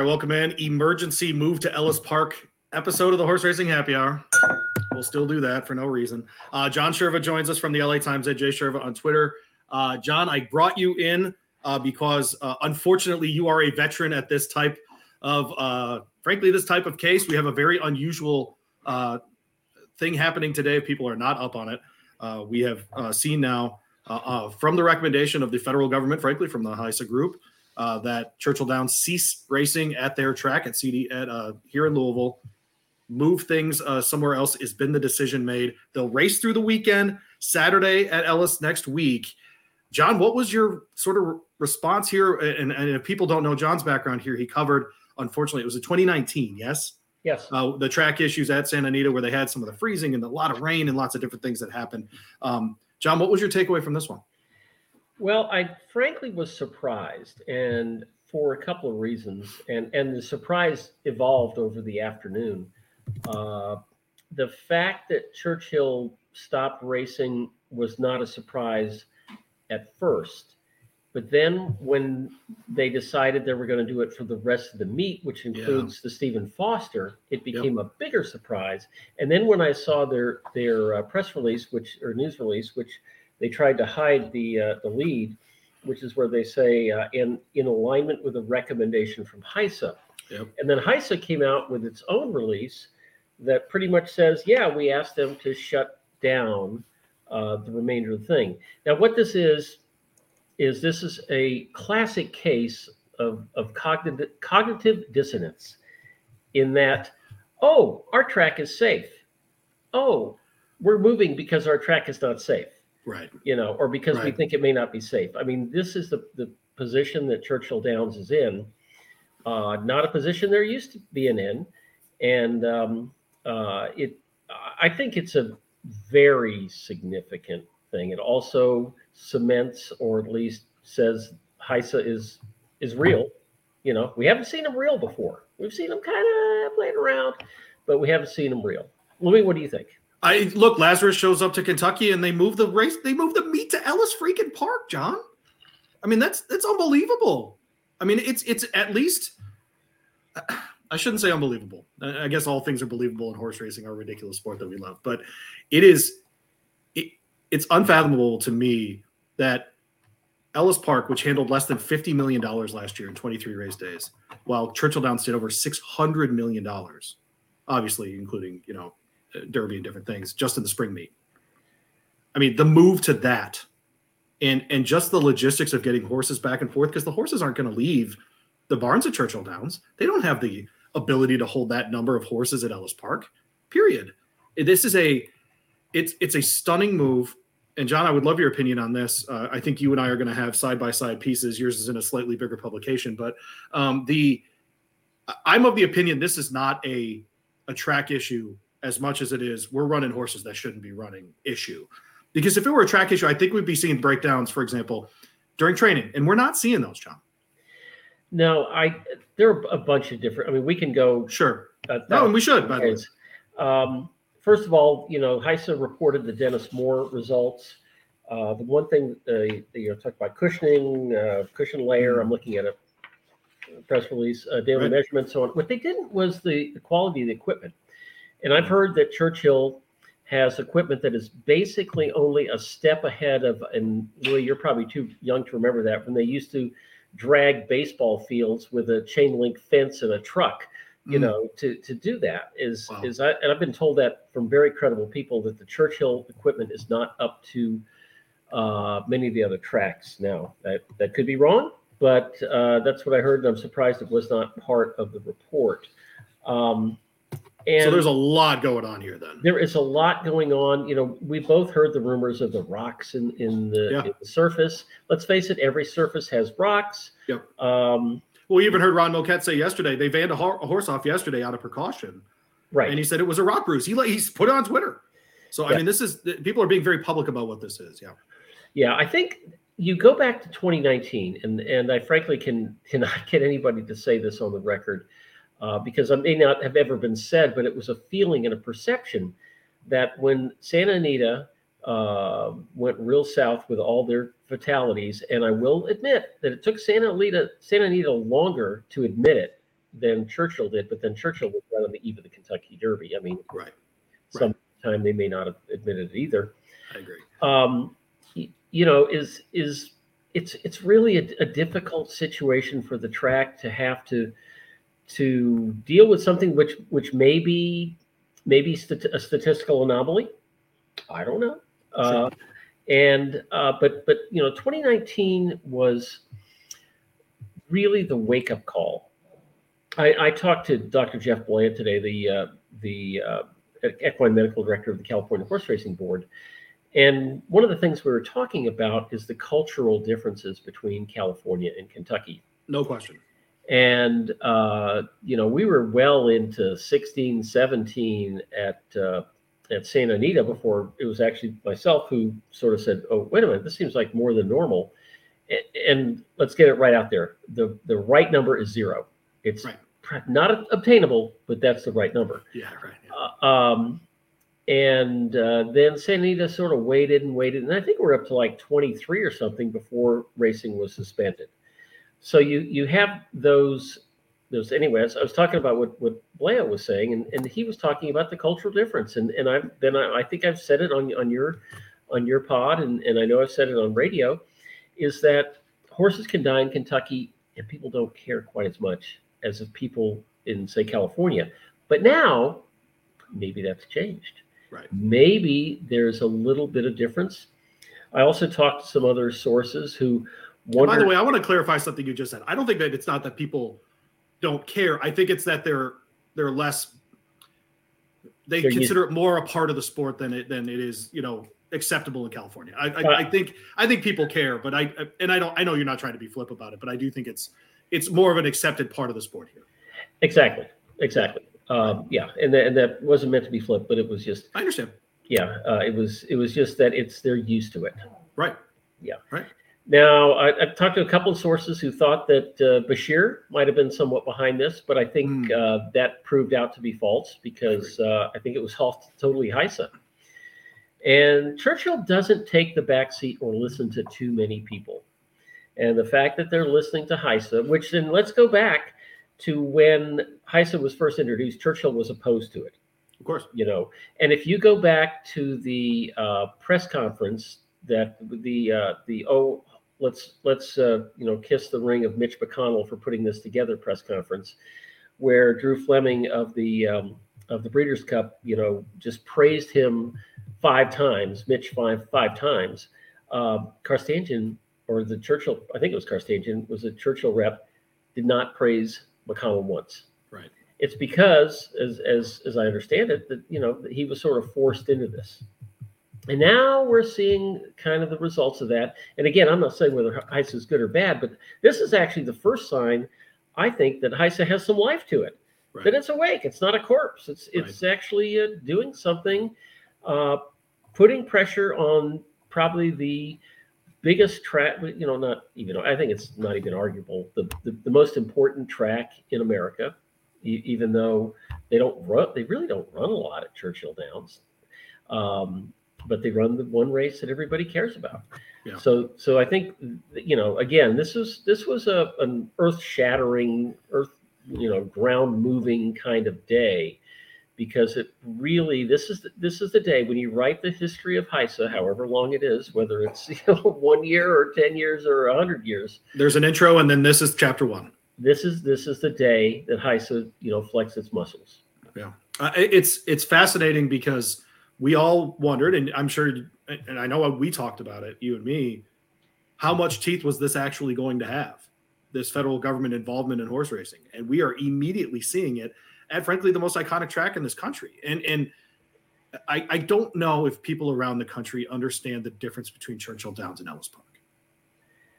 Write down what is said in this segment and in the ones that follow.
Right, welcome in. Emergency move to Ellis Park episode of the Horse Racing Happy Hour. We'll still do that for no reason. Uh, John Cherwa joins us from the LA Times at Jay Cherwa on Twitter. Uh, John, I brought you in uh, because uh, unfortunately you are a veteran at this type of, uh, frankly, this type of case. We have a very unusual uh, thing happening today. People are not up on it. we have seen now from the recommendation of the federal government, frankly, from the HISA group, that Churchill Downs cease racing at their track at CD at here in Louisville move things uh, somewhere else has been the decision made. They'll race through the weekend, Saturday at Ellis next week. John, what was your sort of response here? And, and if people don't know John's background here, he covered, unfortunately, it was a 2019, yes? Yes. Uh, the track issues at Santa Anita where they had some of the freezing and a lot of rain and lots of different things that happened. Um, John, what was your takeaway from this one? Well, I frankly was surprised, and for a couple of reasons, and and the surprise evolved over the afternoon. Uh, the fact that Churchill stopped racing was not a surprise at first. But then when they decided they were going to do it for the rest of the meet, which includes yeah. the Stephen Foster, it became yep. a bigger surprise. And then when I saw their their uh, press release, which or news release, which they tried to hide the uh, the lead, which is where they say uh, in in alignment with a recommendation from HISA. Yep. And then HISA came out with its own release that pretty much says, yeah, we asked them to shut down uh, the remainder of the thing. Now, what this is, is this is a classic case of, of cognitive, cognitive dissonance in that, oh, our track is safe. Oh, we're moving because our track is not safe. Right. You know, or because right. we think it may not be safe. I mean, this is the, the position that Churchill Downs is in, uh, not a position they're used to being in. And um, uh, it I think it's a very significant thing. It also cements, or at least says, HISA is is real. You know, we haven't seen him real before. We've seen him kind of playing around, but we haven't seen him real. Louis, what do you think? I look. Lazarus shows up to Kentucky, and they move the race. They move the meet to Ellis freaking Park, John. I mean, that's that's unbelievable. I mean, it's it's at least. I shouldn't say unbelievable. I guess all things are believable in horse racing, our ridiculous sport that we love. But it is, it, it's unfathomable to me that Ellis Park, which handled less than fifty million dollars last year in twenty three race days, while Churchill Downs did over six hundred million dollars, obviously including you know Derby and different things, just in the spring meet. I mean, the move to that, and and just the logistics of getting horses back and forth because the horses aren't going to leave the barns at Churchill Downs. They don't have the ability to hold that number of horses at Ellis Park. Period. This is a it's it's a stunning move. And John, I would love your opinion on this. Uh, I think you and I are going to have side by side pieces. Yours is in a slightly bigger publication, but um, the I'm of the opinion this is not a a track issue as much as it is we're running horses that shouldn't be running issue. Because if it were a track issue, I think we'd be seeing breakdowns, for example, during training, and we're not seeing those, John. No, I there are a bunch of different. I mean, we can go sure. No, and we should. By the way, um, first of all, you know, HISA reported the Dennis Moore results. Uh, the one thing uh, you know, talk about cushioning, uh, cushion layer. Mm-hmm. I'm looking at a press release, uh, daily right. measurements, so on. What they didn't was the, the quality of the equipment. And I've heard that Churchill has equipment that is basically only a step ahead of, and Louis, you're probably too young to remember that when they used to drag baseball fields with a chain link fence and a truck you mm. know to to do that is wow. is I, and i've been told that from very credible people that the churchill equipment is not up to uh, many of the other tracks now that that could be wrong but uh, that's what i heard and i'm surprised it was not part of the report um, and so there's a lot going on here then. There is a lot going on. You know, we both heard the rumors of the rocks in, in, the, yeah. in the surface. Let's face it, every surface has rocks. Yep. Um, well, we even heard Ron Moquett say yesterday they vanned a, ho- a, horse off yesterday out of precaution. Right. And he said it was a rock bruise. He he's put it on Twitter. So yeah. I mean, this is people are being very public about what this is. Yeah. Yeah, I think you go back to 2019, and and I frankly can cannot get anybody to say this on the record uh, because it may not have ever been said, but it was a feeling and a perception that when Santa Anita uh, went real south with all their fatalities, and I will admit that it took Santa Anita, Santa Anita longer to admit it than Churchill did, but then Churchill was right on the eve of the Kentucky Derby. I mean, right. sometime they may not have admitted it either. I agree. Um, you know, is is it's it's really a, a difficult situation for the track to have to to deal with something which which may be maybe stat- a statistical anomaly. I don't know. Uh, and uh, but but you know, 2019 was really the wake up call. I, I talked to Dr. Jeff Blea today, the uh, the uh, equine medical director of the California Horse Racing Board, and one of the things we were talking about is the cultural differences between California and Kentucky. No question. And uh, you know, we were well into 16, 17 at uh, at Santa Anita before it was actually myself who sort of said, "Oh, wait a minute, this seems like more than normal." And let's get it right out there. the The right number is zero. It's right. not obtainable, but that's the right number. Yeah, right. Yeah. Uh, um, and uh, then Santa Anita sort of waited and waited, and I think we're up to like 23 or something before racing was suspended. So you you have those those anyways. I was talking about what what Blea was saying, and, and he was talking about the cultural difference, and and I've then I, I think I've said it on on your on your pod, and and I know I've said it on radio, is that horses can die in Kentucky, and people don't care quite as much as if people in say California. But now, maybe that's changed. Right. Maybe there's a little bit of difference. I also talked to some other sources who wonder. By the way, I want to clarify something you just said. I don't think that it's not that people don't care. I think it's that they're they're less. They they're consider used. it more a part of the sport than it than it is, you know, acceptable in California. I, I, uh, I think I think people care, but I and I don't. I know you're not trying to be flip about it, but I do think it's it's more of an accepted part of the sport here. Exactly. Exactly. Um, yeah, and that, and that wasn't meant to be flipped, but it was just. I understand. Yeah, uh, it was. It was just that it's they're used to it. Right. Yeah. Right. Now, I, have talked to a couple of sources who thought that uh, Beshear might have been somewhat behind this, but I think mm. uh, that proved out to be false because uh, I think it was all totally Hisa. And Churchill doesn't take the back seat or listen to too many people. And the fact that they're listening to Hisa, which then let's go back to when Hisa was first introduced, Churchill was opposed to it. Of course. You know, and if you go back to the uh, press conference that the uh, the oh let's let's uh, you know kiss the ring of Mitch McConnell for putting this together press conference, where Drew Fleming of the um, of the Breeders' Cup, you know, just praised him five times, Mitch five five times. Uh, or the Churchill, I think it was Carstanjen, was a Churchill rep, did not praise McConnell once. Right. It's because, as as as I understand it, that you know he was sort of forced into this. And now we're seeing kind of the results of that. And again, I'm not saying whether Hisa is good or bad, but this is actually the first sign, I think, that Hisa has some life to it. Right. That it's awake. It's not a corpse. It's it's right. actually uh, doing something, uh, putting pressure on probably the biggest track. You know, not even. I think it's not even arguable. The the, the most important track in America, e- even though they don't run. They really don't run a lot at Churchill Downs. Um, but they run the one race that everybody cares about. Yeah. So, so I think you know, again, this is this was a an earth shattering, earth you know, ground moving kind of day, because it really this is the, this is the day when you write the history of Hisa, however long it is, whether it's you know one year or ten years or a hundred years. There's an intro, and then this is chapter one. This is this is the day that Hisa you know flex its muscles. Yeah, uh, it's it's fascinating because we all wondered, and I'm sure, and I know we talked about it, you and me, how much teeth was this actually going to have? This federal government involvement in horse racing, and we are immediately seeing it at, frankly, the most iconic track in this country. And and I, I don't know if people around the country understand the difference between Churchill Downs and Ellis Park.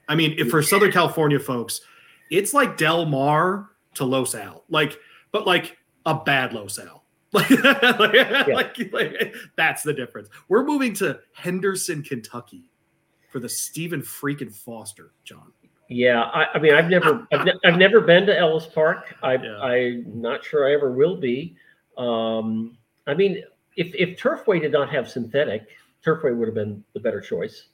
I mean, if for Southern California folks, it's like Del Mar to Los Al, like, but like a bad Los Al like, like, yeah. like, like, that's the difference. We're moving to Henderson, Kentucky for the Stephen freaking Foster, John. Yeah, I, I mean, I've never, I've, ne- I've, never been to Ellis Park. I, yeah. I'm not sure I ever will be. Um, I mean, if if Turfway did not have synthetic, Turfway would have been the better choice.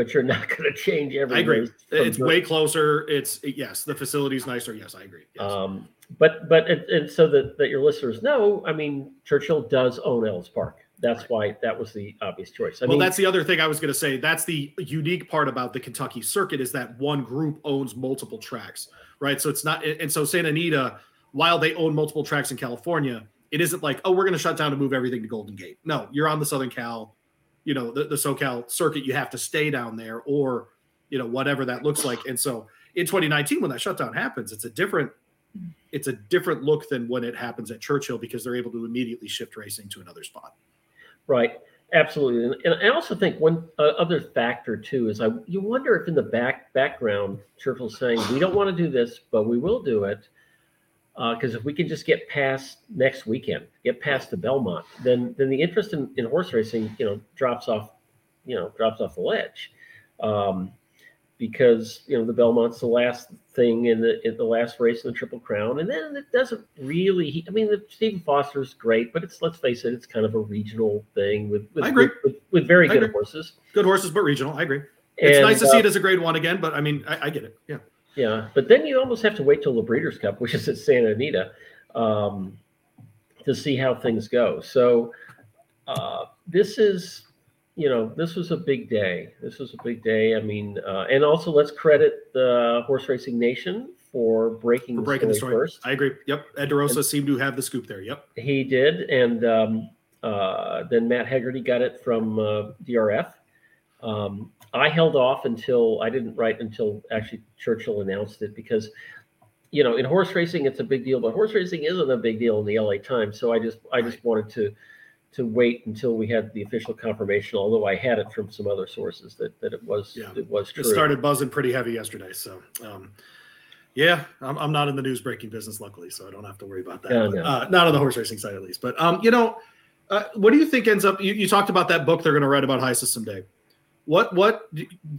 But you're not going to change every. I agree. It's dirt. way closer. It's yes, the facility's nicer. Yes, I agree. Yes. Um, but but and, and so that, that your listeners know, I mean, Churchill does own Ellis Park. That's why that was the obvious choice. I well, mean, that's the other thing I was going to say. That's the unique part about the Kentucky circuit is that one group owns multiple tracks, right? So it's not, and so Santa Anita, while they own multiple tracks in California, it isn't like, oh, we're going to shut down and move everything to Golden Gate. No, you're on the Southern Cal, you know, the, the SoCal circuit. You have to stay down there, or you know, whatever that looks like. And so in 2019, when that shutdown happens, it's a different, it's a different look than when it happens at Churchill because they're able to immediately shift racing to another spot. Right. Absolutely. And, and I also think one uh, other factor too is I you wonder if in the back background Churchill's saying we don't want to do this, but we will do it because if we can just get past next weekend, get past the Belmont, then then the interest in, in horse racing you know drops off, you know drops off the ledge. Um, because you know the Belmont's the last thing in the in the last race in the Triple Crown, and then it doesn't really. I mean, the Stephen Foster's great, but it's let's face it, it's kind of a regional thing with with, I agree. with, with, with very I good agree. horses. Good horses, but regional. I agree. It's And, nice to uh, see it as a grade one again, but I mean, I, I get it. Yeah. Yeah, but then you almost have to wait till the Breeders' Cup, which is at Santa Anita, um, to see how things go. So uh, this is, you know, this was a big day. This was a big day. I mean, uh, and also let's credit the Horse Racing Nation for breaking, For the, breaking story the story. first. I agree. Yep. Ed DeRosa seemed to have the scoop there. Yep. He did, and um, uh, then Matt Hegarty got it from uh, DRF. Um, I held off until I didn't write until actually Churchill announced it because, you know, in horse racing it's a big deal, but horse racing isn't a big deal in the LA Times. So I just I just wanted to to wait until we had the official confirmation. Although I had it from some other sources that that it was Yeah. it was true. It started buzzing pretty heavy yesterday. So, um, yeah, I'm, I'm not in the news breaking business, luckily, so I don't have to worry about that. Yeah, But, no. uh, not on the horse racing side, at least. But, um, you know, uh, what do you think ends up? You, you talked about that book they're going to write about high system day. What, what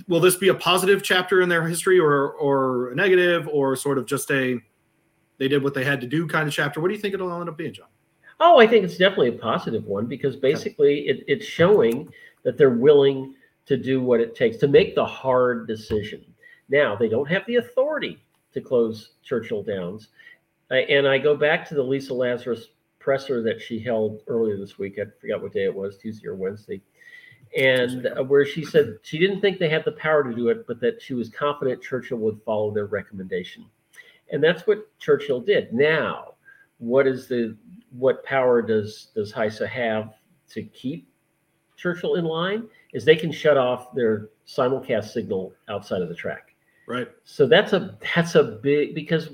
will this be a positive chapter in their history or, or a negative or sort of just a they did what they had to do kind of chapter? What do you think it'll end up being, John? Oh, I think it's definitely a positive one because basically it, it's showing that they're willing to do what it takes to make the hard decision. Now, they don't have the authority to close Churchill Downs. And I go back to the Lisa Lazarus presser that she held earlier this week. I forgot what day it was, Tuesday or Wednesday. And uh, where she said she didn't think they had the power to do it, but that she was confident Churchill would follow their recommendation. And that's what Churchill did. Now, what is the what power does does HISA have to keep Churchill in line? Is they can shut off their simulcast signal outside of the track. Right. So that's a that's a big because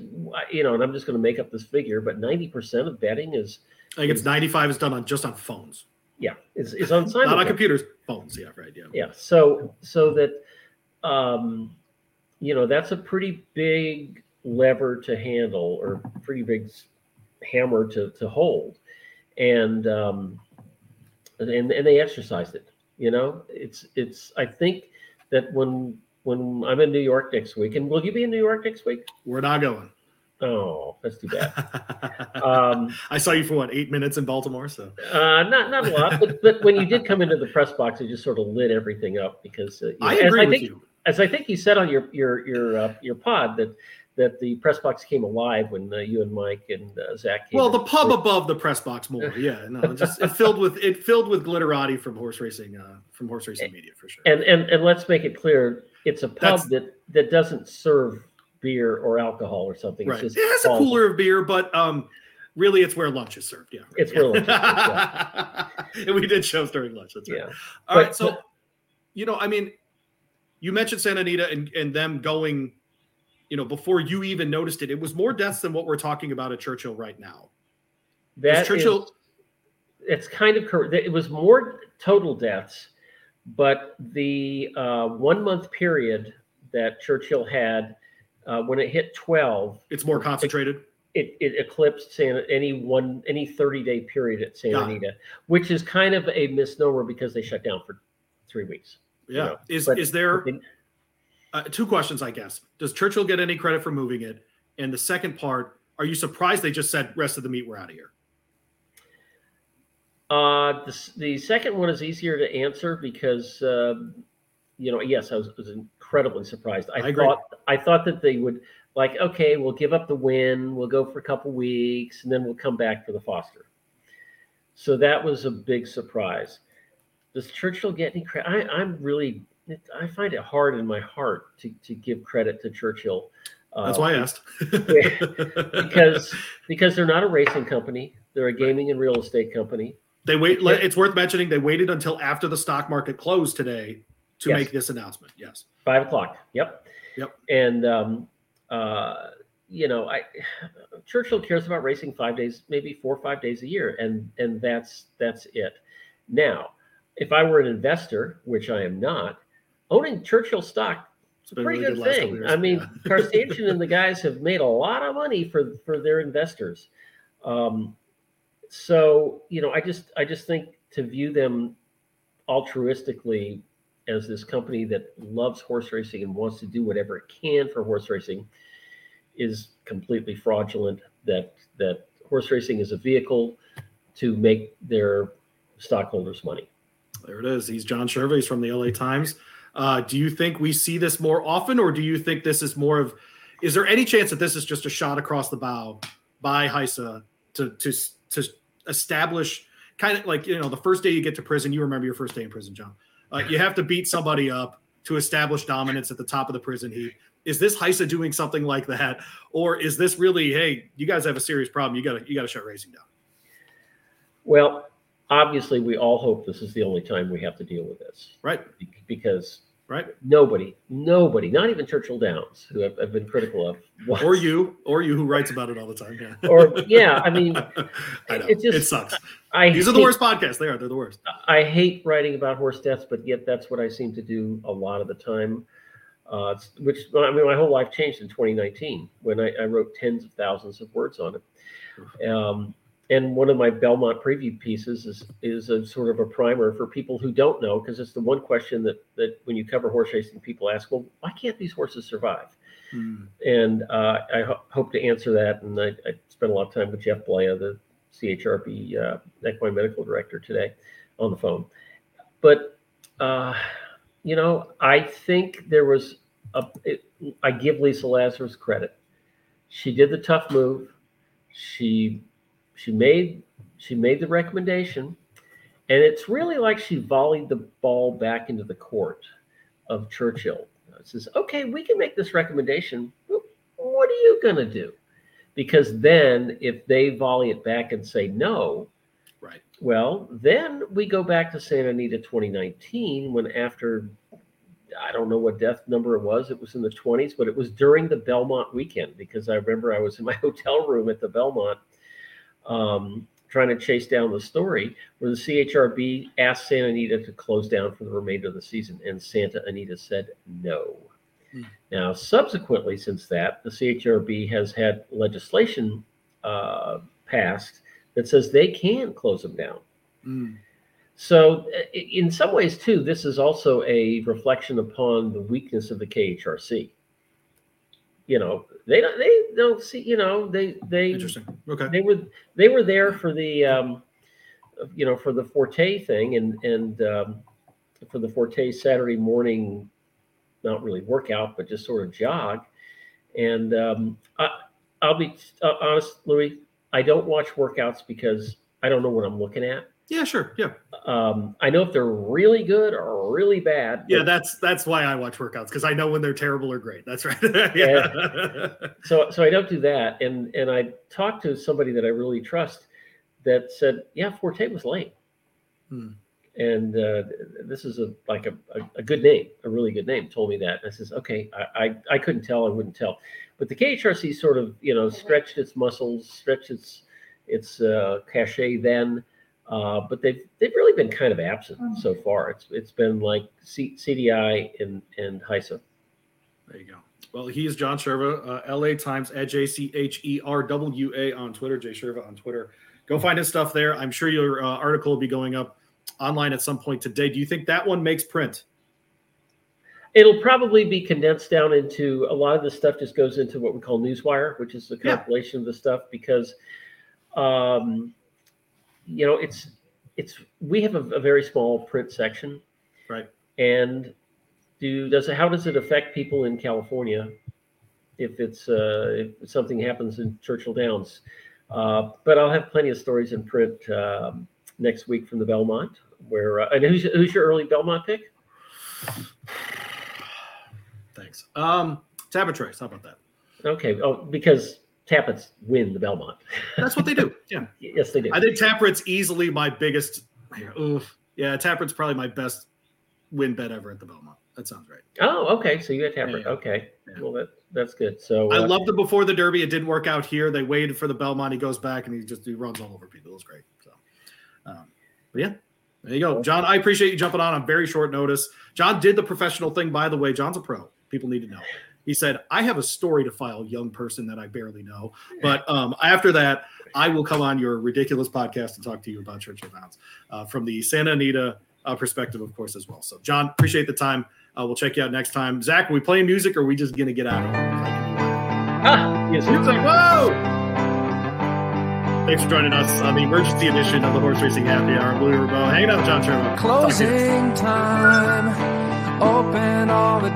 you know, and I'm just going to make up this figure, but 90% of betting is I think it's 95 is done on just on phones, yeah is, is on not on computers. Phones. Yeah. Right. Yeah. Yeah. So so that um, you know that's a pretty big lever to handle or pretty big hammer to to hold, and um, and and they exercised it. You know, it's it's. I think that when when I'm in New York next week, and will you be in New York next week? We're not going. Oh, that's too bad. Um, I saw you for what eight minutes in Baltimore. So uh, not not a lot, but but when you did come into the press box, it just sort of lit everything up because uh, you know, I as agree with think, you. as I think you said on your your your uh, your pod that that the press box came alive when uh, you and Mike and uh, Zach. Came Well, the pub above the press box more. Yeah, no, just it filled with it filled with glitterati from horse racing, uh, from horse racing media for sure. and and and let's make it clear, it's a pub That's- that that doesn't serve beer or alcohol or something. right, It's it has a cooler of beer, but um, really, it's where lunch is served. Yeah, right, It's yeah. where lunch is and we did shows during lunch. That's right. Yeah, All But- right, so but- you know, I mean, you mentioned Santa Anita and and them going, you know, before you even noticed it. It was more deaths than what we're talking about at Churchill right now. that Churchill- is- it's kind of correct. It was more total deaths, but the uh, one month period that Churchill had uh, when it hit twelve, It's more concentrated. it, it eclipsed Santa, any one any 30 day period at Santa Got it. Anita, which is kind of a misnomer because they shut down for three weeks. Yeah. know, is but- is there uh, two questions? I guess. Does Churchill get any credit for moving it? And the second part, are you surprised they just said rest of the meet we're out of here? Uh, the, the second one is easier to answer because um you know, yes, I was, was incredibly surprised. I, I thought I thought that they would like, okay, we'll give up the win, we'll go for a couple weeks, and then we'll come back for the Foster. So that was a big surprise. Does Churchill get any credit? I, I'm really, I find it hard in my heart to, to give credit to Churchill. uh, That's why I asked. because because they're not a racing company; they're a gaming and real estate company. they wait. It's worth mentioning they waited until after the stock market closed today to Yes. make this announcement. Yes. Five o'clock. Yep. Yep. And um, uh, you know, I Churchill cares about racing five days, maybe four or five days a year, and and that's that's it. Now, if I were an investor, which I am not, owning Churchill stock It's a pretty really good couple thing. I mean, Yeah. And the guys have made a lot of money for for their investors. Um, so you know, I just I just think to view them altruistically as this company that loves horse racing and wants to do whatever it can for horse racing is completely fraudulent. That that horse racing is a vehicle to make their stockholders money. There it is. He's John Cherwa. He's from the LA Times. Uh, do you think we see this more often, or do you think this is more of? Is there any chance that this is just a shot across the bow by HISA to to to establish kind of like you know the first day you get to prison? You remember your first day in prison, John. Uh, you have to beat somebody up to establish dominance at the top of the prison heap. Is this HISA doing something like that, or is this really? Hey, you guys have a serious problem. You got to you got to shut racing down. Well, obviously, we all hope this is the only time we have to deal with this, Right. because Right. nobody, nobody, not even Churchill Downs, who I've, I've been critical of, wants- Or you, or you who writes about it all the time. Yeah. or yeah, I mean, I know. it just- it sucks. I These are the worst podcasts. They are. They're the worst. I hate writing about horse deaths, but yet that's what I seem to do a lot of the time. Uh, which I mean, my whole life changed in 2019 when I, I wrote tens of thousands of words on it. Um, and one of my Belmont preview pieces is is a sort of a primer for people who don't know, because it's the one question that that when you cover horse racing, people ask, well, why can't these horses survive? And uh, I ho- hope to answer that. And I, I spent a lot of time with Jeff Blea, the CHRB uh, equine medical director, today on the phone. But uh, you know, I think there was a. It, I give Lisa Lazarus credit. She did the tough move. She she made she made the recommendation, and it's really like she volleyed the ball back into the court of Churchill. It says, "Okay, we can make this recommendation. What are you going to do?" Because then, if they volley it back and say no, Right. well, then we go back to Santa Anita 2019 when after I don't know what death number it was. It was in the 20s, but it was during the Belmont weekend because I remember I was in my hotel room at the Belmont um, trying to chase down the story where the CHRB asked Santa Anita to close down for the remainder of the season, and Santa Anita said no. Hmm. Now, subsequently, since that, the CHRB has had legislation uh, passed that says they can close them down. Mm. So, in some ways, too, this is also a reflection upon the weakness of the KHRC. You know, they don't they don't see. You know, they they Interesting. Okay. they were they were there for the um, you know for the Forte thing and and um, for the Forte Saturday morning, not really workout, but just sort of jog. And um, I, I'll be uh, honest, Louis. I don't watch workouts because I don't know what I'm looking at. Yeah. Sure. Yeah. Um, I know if they're really good or really bad. Yeah. That's that's why I watch workouts because I know when they're terrible or great. That's right. yeah. so so I don't do that. And and I talked to somebody that I really trust that said, yeah, Forte was lame, Hmm. And uh, this is a like a, a, a good name, a really good name. Told me that. And I says, okay, I, I I couldn't tell, I wouldn't tell, but the KHRC sort of you know stretched its muscles, stretched its its uh, cachet then. Uh, but they've they've really been kind of absent so far. It's it's been like C, CDI and and HISA. There you go. Well, he is John Cherwa, uh, LA Times at J C H E R W A on Twitter, Jay Sherva on Twitter. Go find his stuff there. I'm sure your uh, article will be going up online at some point today. Do you think that one makes print? It'll probably be condensed down into a lot of the stuff just goes into what we call Newswire, which is the Yeah. compilation of the stuff because, um, you know, it's it's we have a, a very small print section, Right. And do does it how does it affect people in California if it's uh, if something happens in Churchill Downs? Uh, but I'll have plenty of stories in print um, next week from the Belmont. Where uh, and who's who's your early Belmont pick? Thanks. Um, Tapit Trice. How about that? Okay. Oh, because Tapits win the Belmont. That's what they do. Yeah. yes, they do. I think Tapwrit's easily my biggest. Oof. Yeah, Tapwrit's probably my best win bet ever at the Belmont. That sounds right. Oh, okay. So you got Tappert. Yeah, yeah. Okay. Yeah. Well, that that's good. So I uh, loved it before the Derby. It didn't work out here. They waited for the Belmont. He goes back and he just he runs all over people. It was great. So, um, but yeah, there you go, John. I appreciate you jumping on on very short notice. John did the professional thing, by the way. John's a pro. People need to know. He said, "I have a story to file, young person that I barely know." But um, after that, I will come on your ridiculous podcast and talk to you about Churchill Downs uh, from the Santa Anita uh, perspective, of course, as well. So, John, appreciate the time. Uh, we'll check you out next time. Zach, are we playing music or are we just going to get out of here? Ah, yes, music. Whoa! Thanks for joining us on the emergency edition of the Horse Racing Happy Hour. Louis Rabaut hanging out with John Cherwa. Closing time. Open all the